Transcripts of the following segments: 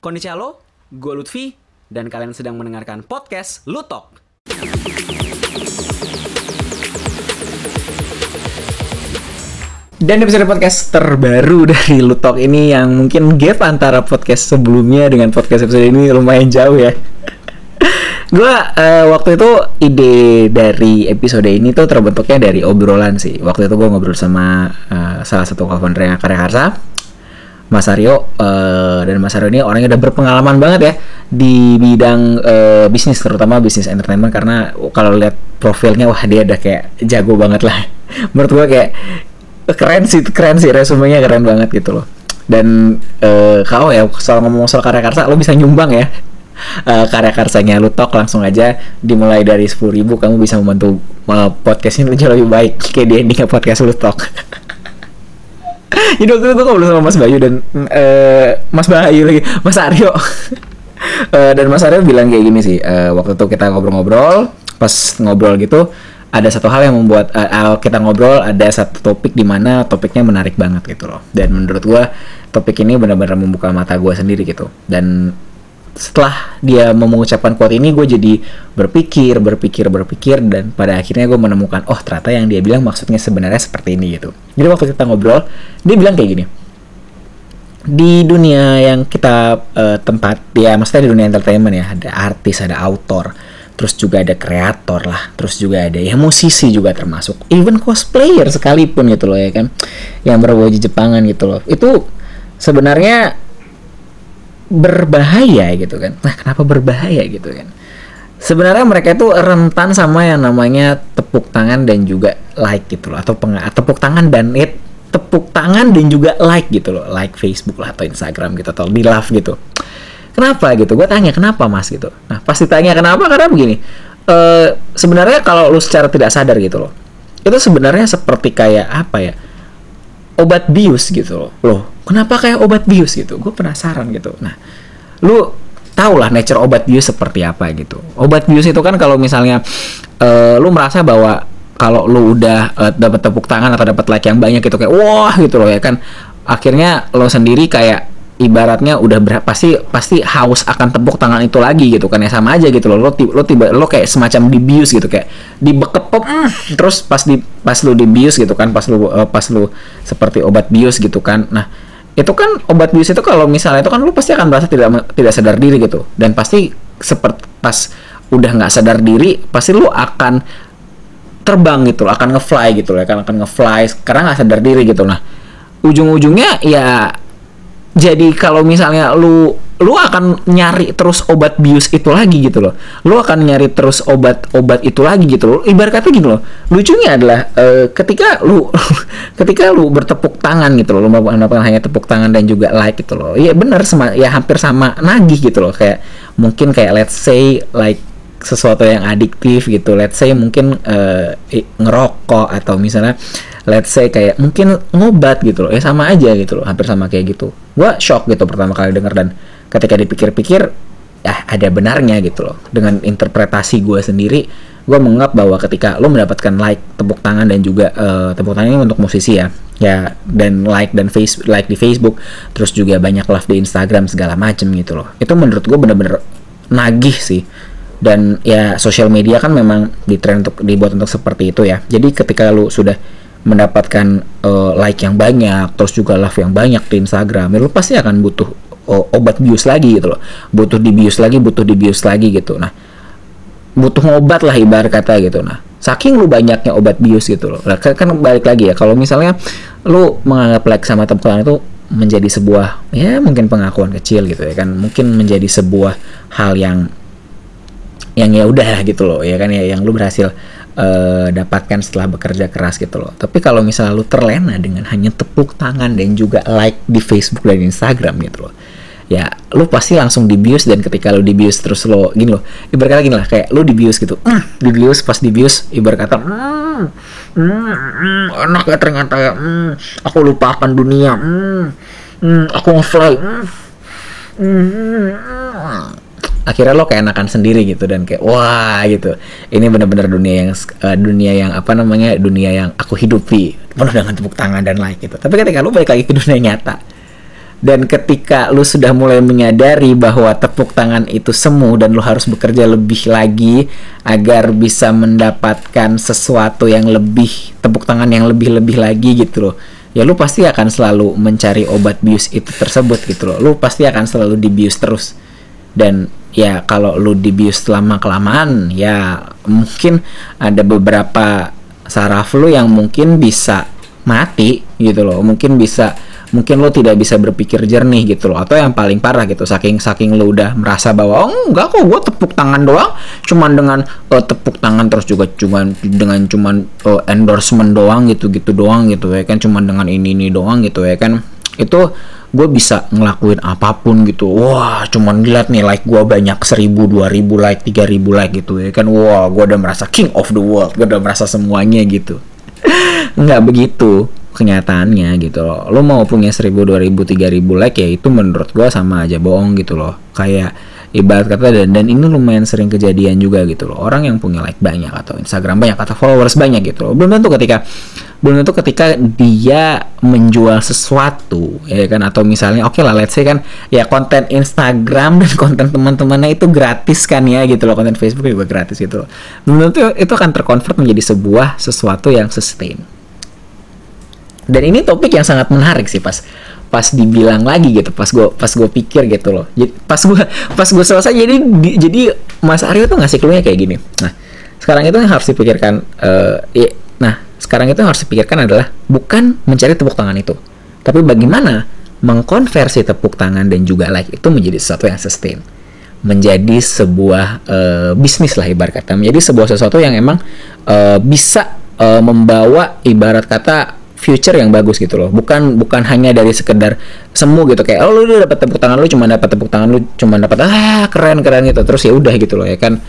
Konnichiwa lo, gue Lutfi, dan kalian sedang mendengarkan podcast Lutok. Dan episode podcast terbaru dari Lutok ini yang mungkin gap antara podcast sebelumnya dengan podcast episode ini lumayan jauh ya. gue uh, waktu itu ide dari episode ini tuh terbentuknya dari obrolan sih. Waktu itu gue ngobrol sama uh, salah satu co-founder Karya Karsa, Mas Aryo uh, dan Mas Aryo ini orangnya udah berpengalaman banget ya di bidang uh, bisnis terutama bisnis entertainment karena kalau lihat profilnya wah dia udah kayak jago banget lah. Menurut gue kayak keren sih keren sih resumenya keren banget gitu loh. Dan uh, kau ya soal ngomong soal karya karsa lo bisa nyumbang ya. Uh, karya karsanya lu tok langsung aja dimulai dari sepuluh ribu kamu bisa membantu uh, podcast ini lebih baik. Kayak di endingnya podcast lu tok jadi waktu itu gue ngobrol sama Mas Bayu dan uh, Mas Bayu lagi Mas Aryo. Uh, dan Mas Aryo bilang kayak gini sih uh, waktu itu kita ngobrol-ngobrol pas ngobrol gitu ada satu hal yang membuat uh, kita ngobrol ada satu topik di mana topiknya menarik banget gitu loh. Dan menurut gue topik ini benar-benar membuka mata gue sendiri gitu. Dan setelah dia mengucapkan quote ini gue jadi berpikir berpikir berpikir dan pada akhirnya gue menemukan oh ternyata yang dia bilang maksudnya sebenarnya seperti ini gitu. Jadi waktu kita ngobrol dia bilang kayak gini di dunia yang kita uh, tempat ya maksudnya di dunia entertainment ya ada artis ada autor terus juga ada kreator lah, terus juga ada ya musisi juga termasuk, even cosplayer sekalipun gitu loh ya kan, yang berbaju Jepangan gitu loh, itu sebenarnya berbahaya gitu kan. Nah kenapa berbahaya gitu kan? Sebenarnya mereka itu rentan sama yang namanya tepuk tangan dan juga like gitu loh, atau peng tepuk tangan dan it tepuk tangan dan juga like gitu loh, like Facebook lah atau Instagram gitu atau di love gitu Kenapa gitu? Gue tanya kenapa mas gitu. Nah pasti tanya kenapa karena begini. Uh, sebenarnya kalau lu secara tidak sadar gitu loh, itu sebenarnya seperti kayak apa ya? Obat bius gitu loh. Loh, kenapa kayak obat bius gitu? Gue penasaran gitu. Nah, lu tau lah nature obat bius seperti apa gitu. Obat bius itu kan kalau misalnya uh, lu merasa bahwa kalau lu udah uh, dapat tepuk tangan atau dapat like yang banyak gitu kayak wah gitu loh ya kan akhirnya lo sendiri kayak ibaratnya udah ber, pasti pasti haus akan tepuk tangan itu lagi gitu kan ya sama aja gitu loh lo lo tiba lo kayak semacam dibius gitu kayak dibekep mm, terus pas di pas lu dibius gitu kan pas lu uh, pas lu seperti obat bius gitu kan nah itu kan obat bius itu kalau misalnya itu kan lu pasti akan merasa tidak tidak sadar diri gitu. Dan pasti seperti pas udah nggak sadar diri pasti lu akan terbang gitu akan ngefly gitu loh akan akan ngefly karena nggak sadar diri gitu. Nah ujung-ujungnya ya jadi kalau misalnya lu lu akan nyari terus obat bius itu lagi gitu loh. Lu akan nyari terus obat-obat itu lagi gitu loh. Ibarat kata gini loh lucunya adalah uh, ketika lu ketika lu bertepuk tangan gitu loh lu melakukan hanya tepuk tangan dan juga like gitu loh. Iya benar sama ya hampir sama nagih gitu loh. Kayak mungkin kayak let's say like sesuatu yang adiktif gitu. Let's say mungkin uh, ngerokok atau misalnya let's say kayak mungkin ngobat gitu loh. Ya sama aja gitu loh hampir sama kayak gitu. Gue shock gitu pertama kali denger dan ketika dipikir-pikir ya ada benarnya gitu loh. Dengan interpretasi gue sendiri gue menganggap bahwa ketika lo mendapatkan like tepuk tangan dan juga uh, tepuk tangan ini untuk musisi ya. Ya dan like dan face like di Facebook terus juga banyak love di Instagram segala macem gitu loh. Itu menurut gue bener-bener nagih sih. Dan ya sosial media kan memang ditren untuk dibuat untuk seperti itu ya. Jadi ketika lu sudah mendapatkan uh, like yang banyak terus juga love yang banyak di Instagram ya lu pasti akan butuh uh, obat bius lagi gitu loh. Butuh dibius lagi butuh dibius lagi gitu. Nah butuh obat lah ibarat kata gitu. Nah saking lu banyaknya obat bius gitu loh. Nah, kan, kan balik lagi ya kalau misalnya lu menganggap like sama teman itu menjadi sebuah ya mungkin pengakuan kecil gitu ya kan. Mungkin menjadi sebuah hal yang yang ya udah gitu loh ya kan ya yang lu berhasil uh, dapatkan setelah bekerja keras gitu loh. Tapi kalau misalnya lu terlena dengan hanya tepuk tangan dan juga like di Facebook dan Instagram gitu loh. Ya, lu pasti langsung dibius dan ketika lu dibius terus lo gini loh. Ibarat kata gini lah, kayak lu dibius gitu. Mm, dibius pas dibius ibarat kata mm, mm, mm, enak ya ternyata ya. Mm, aku lupakan dunia. Mm, mm, aku ngefly. Mm, mm, mm akhirnya lo kayak enakan sendiri gitu dan kayak wah gitu. Ini benar-benar dunia yang uh, dunia yang apa namanya dunia yang aku hidupi penuh dengan tepuk tangan dan like gitu. Tapi ketika lo balik lagi ke dunia nyata dan ketika lu sudah mulai menyadari bahwa tepuk tangan itu semu dan lu harus bekerja lebih lagi agar bisa mendapatkan sesuatu yang lebih tepuk tangan yang lebih-lebih lagi gitu loh ya lu pasti akan selalu mencari obat bius itu tersebut gitu loh. Lu pasti akan selalu dibius terus. Dan ya kalau lu dibius lama kelamaan ya mungkin ada beberapa saraf lu yang mungkin bisa mati gitu loh. Mungkin bisa mungkin lo tidak bisa berpikir jernih gitu loh. Atau yang paling parah gitu saking saking lo udah merasa bahwa oh enggak kok gue tepuk tangan doang. Cuman dengan uh, tepuk tangan terus juga cuman dengan cuman uh, endorsement doang gitu gitu doang gitu ya kan. Cuman dengan ini ini doang gitu ya kan. Itu gue bisa ngelakuin apa pun gitu. Wah cuman lihat nih like gue banyak seribu dua ribu like tiga ribu like gitu ya kan. Wah gue udah merasa king of the world gue udah merasa semuanya gitu. Nggak begitu kenyataannya gitu loh. Lo mau punya 1000 2000 3000 like ya itu menurut gua sama aja bohong gitu loh. Kayak ibarat kata dan dan ini lumayan sering kejadian juga gitu loh. Orang yang punya like banyak atau Instagram banyak atau followers banyak gitu loh. Belum tentu ketika belum tentu ketika dia menjual sesuatu ya kan? Atau misalnya oke okay lah let's say kan ya konten Instagram dan konten teman-temannya itu gratis kan ya gitu loh. Konten Facebook juga gratis gitu loh. Belum tentu itu akan terkonvert menjadi sebuah sesuatu yang sustain. Dan ini topik yang sangat menarik sih pas pas dibilang lagi gitu pas gue pas gue pikir gitu loh. Jadi, pas gue pas gue selesai jadi di, jadi Mas Aryo tuh ngasih clue kayak gini. Nah sekarang itu yang harus dipikirkan uh, ya, nah sekarang itu yang harus dipikirkan adalah bukan mencari tepuk tangan itu tapi bagaimana mengkonversi tepuk tangan dan juga like itu menjadi sesuatu yang sustain. Menjadi sebuah uh, bisnis lah ibarat kata menjadi sebuah sesuatu yang emang uh, bisa uh, membawa ibarat kata future yang bagus gitu loh. Bukan bukan hanya dari sekedar semu gitu. Kayak oh lu udah dapat tepuk tangan lu cuma dapat tepuk tangan lu cuma dapat ah keren keren gitu. Terus ya udah gitu loh ya kan.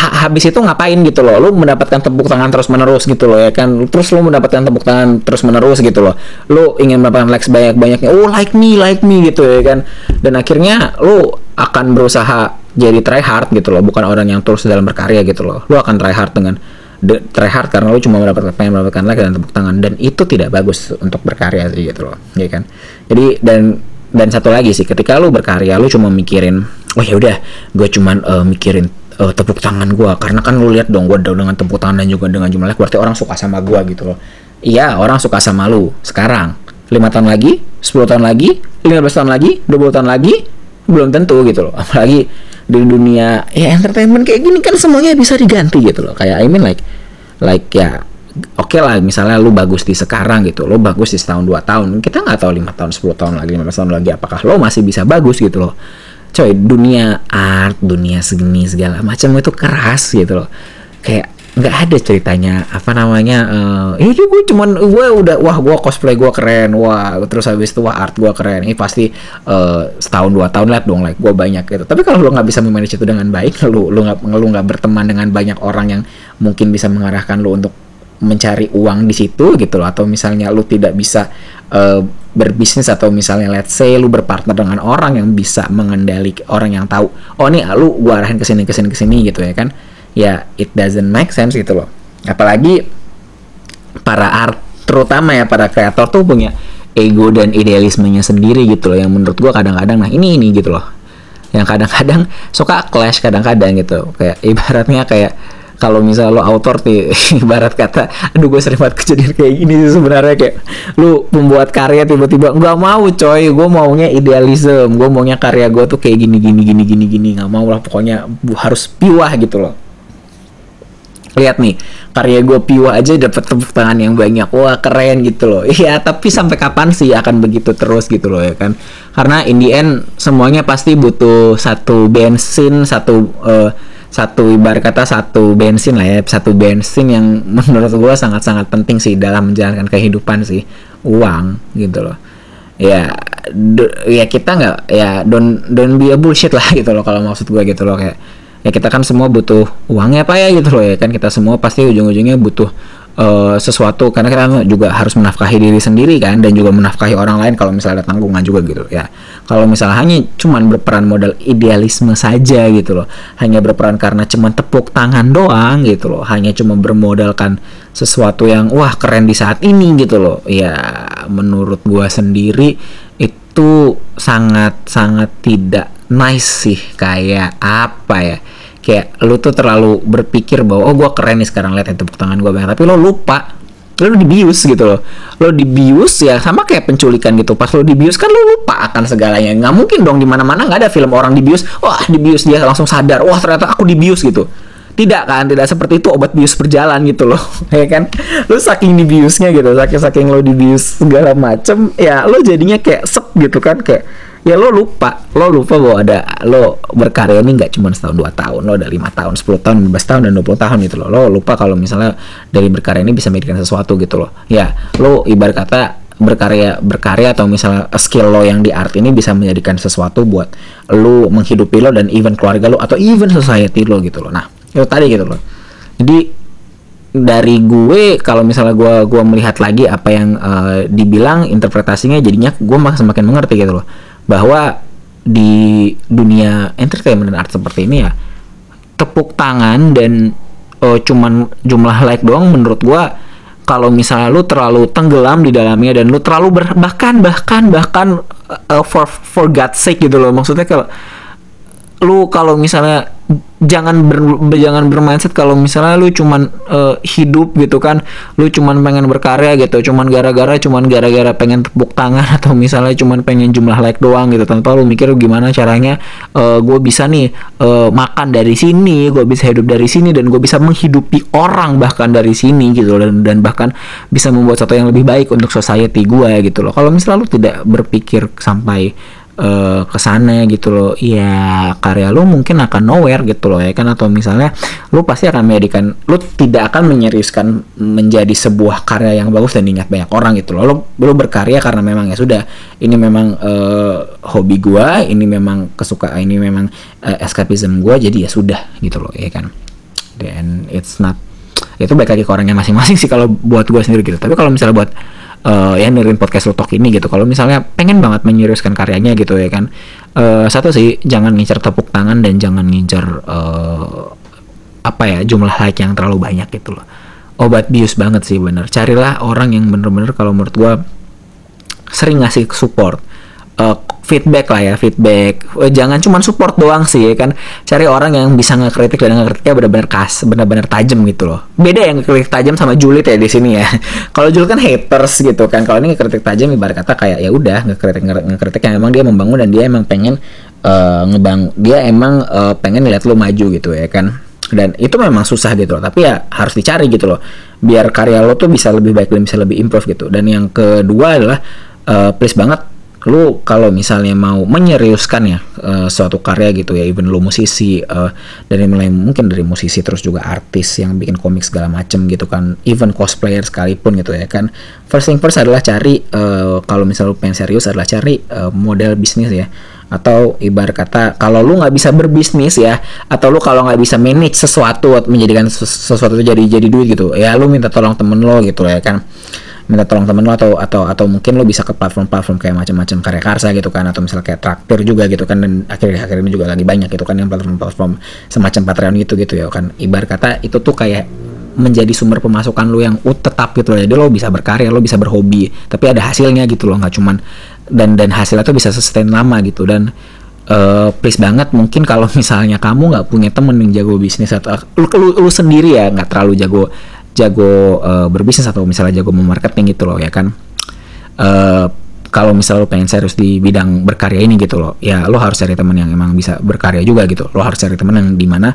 Habis itu ngapain gitu loh? Lu mendapatkan tepuk tangan terus menerus gitu loh ya kan. Terus lu mendapatkan tepuk tangan terus menerus gitu loh. Lu ingin mendapatkan likes banyak banyaknya oh like me like me gitu ya kan. Dan akhirnya lu akan berusaha jadi try hard gitu loh. Bukan orang yang terus dalam berkarya gitu loh. Lu akan try hard dengan try hard karena lu cuma mendapatkan pengen mendapatkan like dan tepuk tangan. Dan itu tidak bagus untuk berkarya sih gitu loh. Ya kan? Jadi dan dan satu lagi sih ketika lu berkarya lu cuma mikirin oh ya udah gue cuman uh, mikirin uh, tepuk tangan gue karena kan lu lihat dong gue dengan tepuk tangan dan juga dengan jumlah like berarti orang suka sama gue gitu loh. Iya orang suka sama lu. Sekarang lima tahun lagi 10 tahun lagi 15 tahun lagi 20 tahun lagi belum tentu gitu loh. Apalagi di dunia ya entertainment kayak gini kan semuanya bisa diganti gitu loh. Kayak I mean like like ya oke okay lah misalnya lu bagus di sekarang gitu lo bagus di setahun dua tahun kita nggak tahu lima tahun 10 tahun lagi 15 tahun lagi apakah lo masih bisa bagus gitu loh. Coy dunia art dunia seni segala macam itu keras gitu loh. Kayak nggak ada ceritanya. Apa namanya uh, ini gue cuman gue udah wah gue cosplay gue keren wah terus habis itu wah art gue keren. Ini pasti uh, setahun dua tahun lihat dong like gue banyak gitu. Tapi kalau lo nggak bisa memanage itu dengan baik lo lo nggak lo nggak berteman dengan banyak orang yang mungkin bisa mengarahkan lo untuk mencari uang di situ gitu loh. Atau misalnya lo tidak bisa uh, berbisnis atau misalnya let's say lu berpartner dengan orang yang bisa mengendali orang yang tahu oh nih lu gua arahin ke sini ke sini ke sini gitu ya kan ya it doesn't make sense gitu loh. Apalagi para art terutama ya para kreator tuh punya ego dan idealismenya sendiri gitu loh yang menurut gua kadang-kadang. Nah ini ini gitu loh. Yang kadang-kadang suka clash kadang-kadang gitu. Kayak ibaratnya kayak kalau misalnya lo author nih ibarat kata aduh gue sering banget kejadian kayak gini sih sebenarnya. Kayak lu membuat karya tiba-tiba nggak mau coy. Gue maunya idealisme gue maunya karya gue tuh kayak gini gini gini gini gini. Nggak mau lah. Pokoknya harus piwah gitu loh lihat nih karya gue piwa aja dapat tepuk tangan yang banyak. Wah keren gitu loh. Iya tapi sampai kapan sih akan begitu terus gitu loh ya kan? Karena in the end semuanya pasti butuh satu bensin satu uh, satu ibarat kata satu bensin lah ya. Satu bensin yang menurut gue sangat sangat penting sih dalam menjalankan kehidupan sih. Uang gitu loh. Ya do, ya kita nggak ya don don be a bullshit lah gitu loh kalau maksud gue gitu loh kayak ya kita kan semua butuh uangnya apa ya gitu loh ya kan. Kita semua pasti ujung-ujungnya butuh uh, sesuatu. Karena kita juga harus menafkahi diri sendiri kan dan juga menafkahi orang lain kalau misalnya ada tanggungan juga gitu ya. Kalau misalnya hanya cuman berperan modal idealisme saja gitu loh. Hanya berperan karena cuman tepuk tangan doang gitu loh. Hanya cuma bermodalkan sesuatu yang wah keren di saat ini gitu loh. Ya menurut gua sendiri it itu sangat sangat tidak nice sih kayak apa ya? Kayak lu tuh terlalu berpikir bahwa oh gue keren nih sekarang lihat tepuk tangan gue banyak. Tapi lo lupa lo dibius gitu loh. Lo dibius ya sama kayak penculikan gitu. Pas lo dibius kan lo lupa akan segalanya. Nggak mungkin dong di mana mana nggak ada film orang dibius. Wah dibius dia langsung sadar. Wah ternyata aku dibius gitu. Tidak kan tidak seperti itu obat bius berjalan gitu loh ya kan? Lo saking dibiusnya gitu saking saking lo dibius segala macem ya lo jadinya kayak sep gitu kan kayak ya lo lupa. Lo lupa bahwa ada lo berkarya ini nggak cuma setahun dua tahun. Lo ada lima tahun 10 tahun 15 tahun dan 20 tahun gitu loh. Lo lupa kalau misalnya dari berkarya ini bisa menjadikan sesuatu gitu loh. Ya lo ibarat kata berkarya berkarya atau misalnya skill lo yang di art ini bisa menjadikan sesuatu buat lo menghidupi lo dan even keluarga lo atau even society lo gitu loh. Nah itu tadi gitu loh. Jadi dari gue kalau misalnya gue gua melihat lagi apa yang uh, dibilang interpretasinya jadinya gue semakin mengerti gitu loh bahwa di dunia entertainment dan art seperti ini ya tepuk tangan dan uh, cuman jumlah like doang menurut gua kalau misalnya lu terlalu tenggelam di dalamnya dan lu terlalu ber, bahkan bahkan bahkan uh, for for God's sake gitu loh. Maksudnya kalau lu kalau misalnya jangan ber, jangan bermindset kalau misalnya lu cuman uh, hidup gitu kan lu cuman pengen berkarya gitu cuman gara-gara cuman gara-gara pengen tepuk tangan atau misalnya cuman pengen jumlah like doang gitu tanpa lu mikir gimana caranya uh, eh, gue bisa nih uh, makan dari sini gue bisa hidup dari sini dan gue bisa menghidupi orang bahkan dari sini gitu dan dan bahkan bisa membuat sesuatu yang lebih baik untuk society gue gitu loh. Kalau misalnya lu tidak berpikir sampai uh, ke sana gitu loh. Ya karya lu mungkin akan nowhere gitu loh ya kan? Atau misalnya lu pasti akan menjadikan lu tidak akan menyeriuskan menjadi sebuah karya yang bagus dan diingat banyak orang gitu loh. Lu, lu berkarya karena memang ya sudah ini memang uh, hobi gua ini memang kesukaan ini memang uh, escapism gua jadi ya sudah gitu loh ya kan? Dan it's not itu baik lagi ke orangnya masing-masing sih kalau buat gua sendiri gitu. Tapi kalau misalnya buat uh, ya nerin podcast Lutok ini gitu. Kalau misalnya pengen banget menyeriuskan karyanya gitu ya kan. Uh, satu sih jangan ngincar tepuk tangan dan jangan ngincar uh, apa ya jumlah like yang terlalu banyak gitu loh. Obat bius banget sih bener. Carilah orang yang bener-bener kalau menurut gua sering ngasih support uh, feedback lah ya feedback. Eh, jangan cuma support doang sih ya kan? Cari orang yang bisa ngekritik dan ngekritiknya benar-benar kas benar-benar tajam gitu loh. Beda yang ngekritik tajam sama julid ya di sini ya. Kalau julid kan haters gitu kan. Kalau ini ngekritik tajam ibarat kata kayak ya udah ngekritik ngekritik yang emang dia membangun dan dia emang pengen uh, ngebang dia emang uh, pengen lihat lo maju gitu ya kan. Dan itu memang susah gitu loh tapi ya harus dicari gitu loh. Biar karya lo tuh bisa lebih baik dan bisa lebih improve gitu. Dan yang kedua adalah uh, please banget lu kalau misalnya mau menyeriuskan ya uh, suatu karya gitu ya even lu musisi uh, dari mulai mungkin dari musisi terus juga artis yang bikin komik segala macem gitu kan even cosplayer sekalipun gitu ya kan. First thing first adalah cari uh, kalau misalnya lu pengen serius adalah cari uh, model bisnis ya. Atau ibarat kata kalau lu nggak bisa berbisnis ya atau lu kalau nggak bisa manage sesuatu menjadikan sesuatu jadi jadi duit gitu ya lu minta tolong temen lo gitu ya kan minta tolong temen lo atau atau atau mungkin lo bisa ke platform-platform kayak macam-macam karya karsa gitu kan atau misalnya kayak traktir juga gitu kan dan akhir-akhir ini juga lagi banyak gitu kan yang platform-platform semacam Patreon gitu gitu ya kan. Ibar kata itu tuh kayak menjadi sumber pemasukan lo yang tetap gitu loh. Jadi lo bisa berkarya lo bisa berhobi tapi ada hasilnya gitu loh nggak cuman dan dan hasilnya tuh bisa sustain lama gitu. Dan uh, please banget mungkin kalau misalnya kamu nggak punya temen yang jago bisnis atau lu, lu, lu sendiri ya nggak terlalu jago jago uh, berbisnis atau misalnya jago memarketing gitu loh ya kan? Uh, kalau misalnya lo pengen serius di bidang berkarya ini gitu loh ya lo harus cari teman yang emang bisa berkarya juga gitu. Lo harus cari teman yang di mana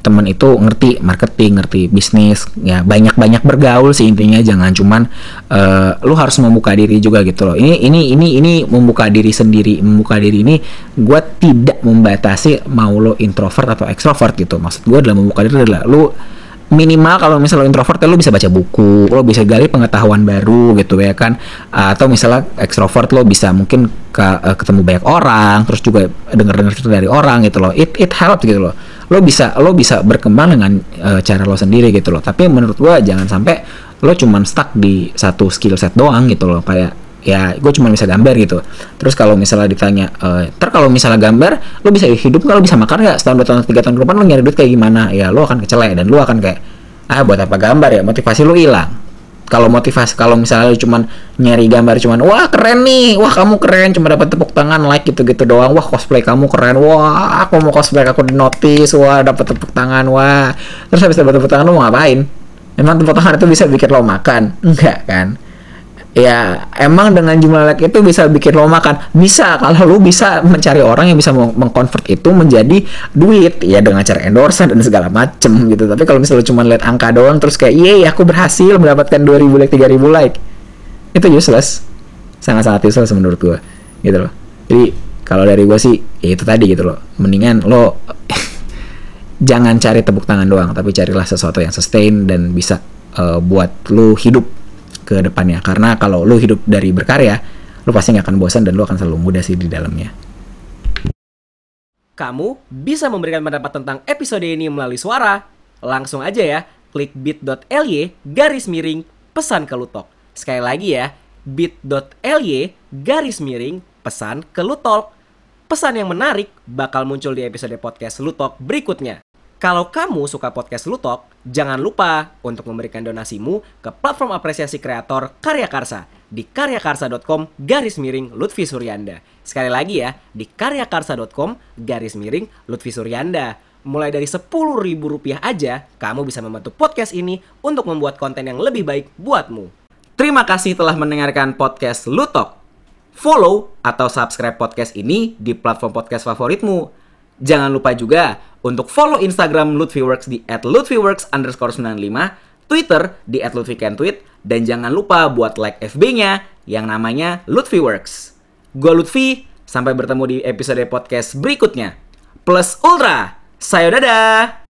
teman itu ngerti marketing ngerti bisnis ya banyak banyak bergaul sih intinya. Jangan cuman uh, lo harus membuka diri juga gitu loh. Ini ini ini ini membuka diri sendiri membuka diri ini gue tidak membatasi mau lo introvert atau extrovert gitu. Maksud gue adalah membuka diri adalah lo minimal kalau misalnya lo introvert ya lo bisa baca buku lo bisa gali pengetahuan baru gitu ya kan. Atau misalnya ekstrovert lo bisa mungkin ke, uh, ketemu banyak orang terus juga denger dengar cerita dari orang gitu loh. It it helps gitu loh. Lo bisa lo bisa berkembang dengan uh, cara lo sendiri gitu loh. Tapi menurut gua jangan sampai lo cuman stuck di satu skill set doang gitu loh. Kayak ya gue cuma bisa gambar gitu. Terus kalau misalnya ditanya e, ter kalau misalnya gambar lo bisa hidup kalau bisa makan nggak? Setahun dua tahun tiga tahun ke depan lo nyari duit kayak gimana? Ya lo akan kecelek dan lo akan kayak ah buat apa gambar ya? Motivasi lo hilang. Kalau motivasi kalau misalnya lu cuman nyari gambar cuman wah keren nih. Wah kamu keren. Cuma dapat tepuk tangan like gitu gitu doang. Wah cosplay kamu keren. Wah aku mau cosplay aku di notice. Wah dapat tepuk tangan. Wah. Terus habis dapat tepuk tangan lu mau ngapain? Emang tepuk tangan itu bisa bikin lo makan. Enggak kan ya emang dengan jumlah like itu bisa bikin lo makan. Bisa kalau lu bisa mencari orang yang bisa mengkonvert itu menjadi duit ya dengan cara endorsement dan segala macem gitu. Tapi kalau misalnya cuma lihat angka doang terus kayak iya aku berhasil mendapatkan 2000 like 3000 like. Itu useless. Sangat-sangat useless menurut gua gitu loh. Jadi kalau dari gua sih ya itu tadi gitu loh. Mendingan lo jangan cari tepuk tangan doang tapi carilah sesuatu yang sustain dan bisa uh, buat lu hidup ke depannya. Karena kalau lu hidup dari berkarya lu pasti nggak akan bosan dan lu akan selalu muda sih di dalamnya. Kamu bisa memberikan pendapat tentang episode ini melalui suara. Langsung aja ya klik bit.ly garis miring pesan ke Lutok sekali lagi ya bit.ly garis miring pesan ke Lutok pesan yang menarik bakal muncul di episode podcast Lutok berikutnya kalau kamu suka podcast Lutok, jangan lupa untuk memberikan donasimu ke platform apresiasi kreator Karya Karsa di karyakarsa.com garis miring Lutfi Suryanda. Sekali lagi ya, di karyakarsa.com garis miring Lutfi Suryanda. Mulai dari ribu rupiah aja, kamu bisa membantu podcast ini untuk membuat konten yang lebih baik buatmu. Terima kasih telah mendengarkan podcast Lutok. Follow atau subscribe podcast ini di platform podcast favoritmu Jangan lupa juga untuk follow Instagram Lutfiworks di @lutfiworks underscore 95, Twitter di @lutfikentweet, dan jangan lupa buat like FB-nya yang namanya Lutfiworks. Gue Lutfi, sampai bertemu di episode podcast berikutnya. Plus Ultra, sayo dadah!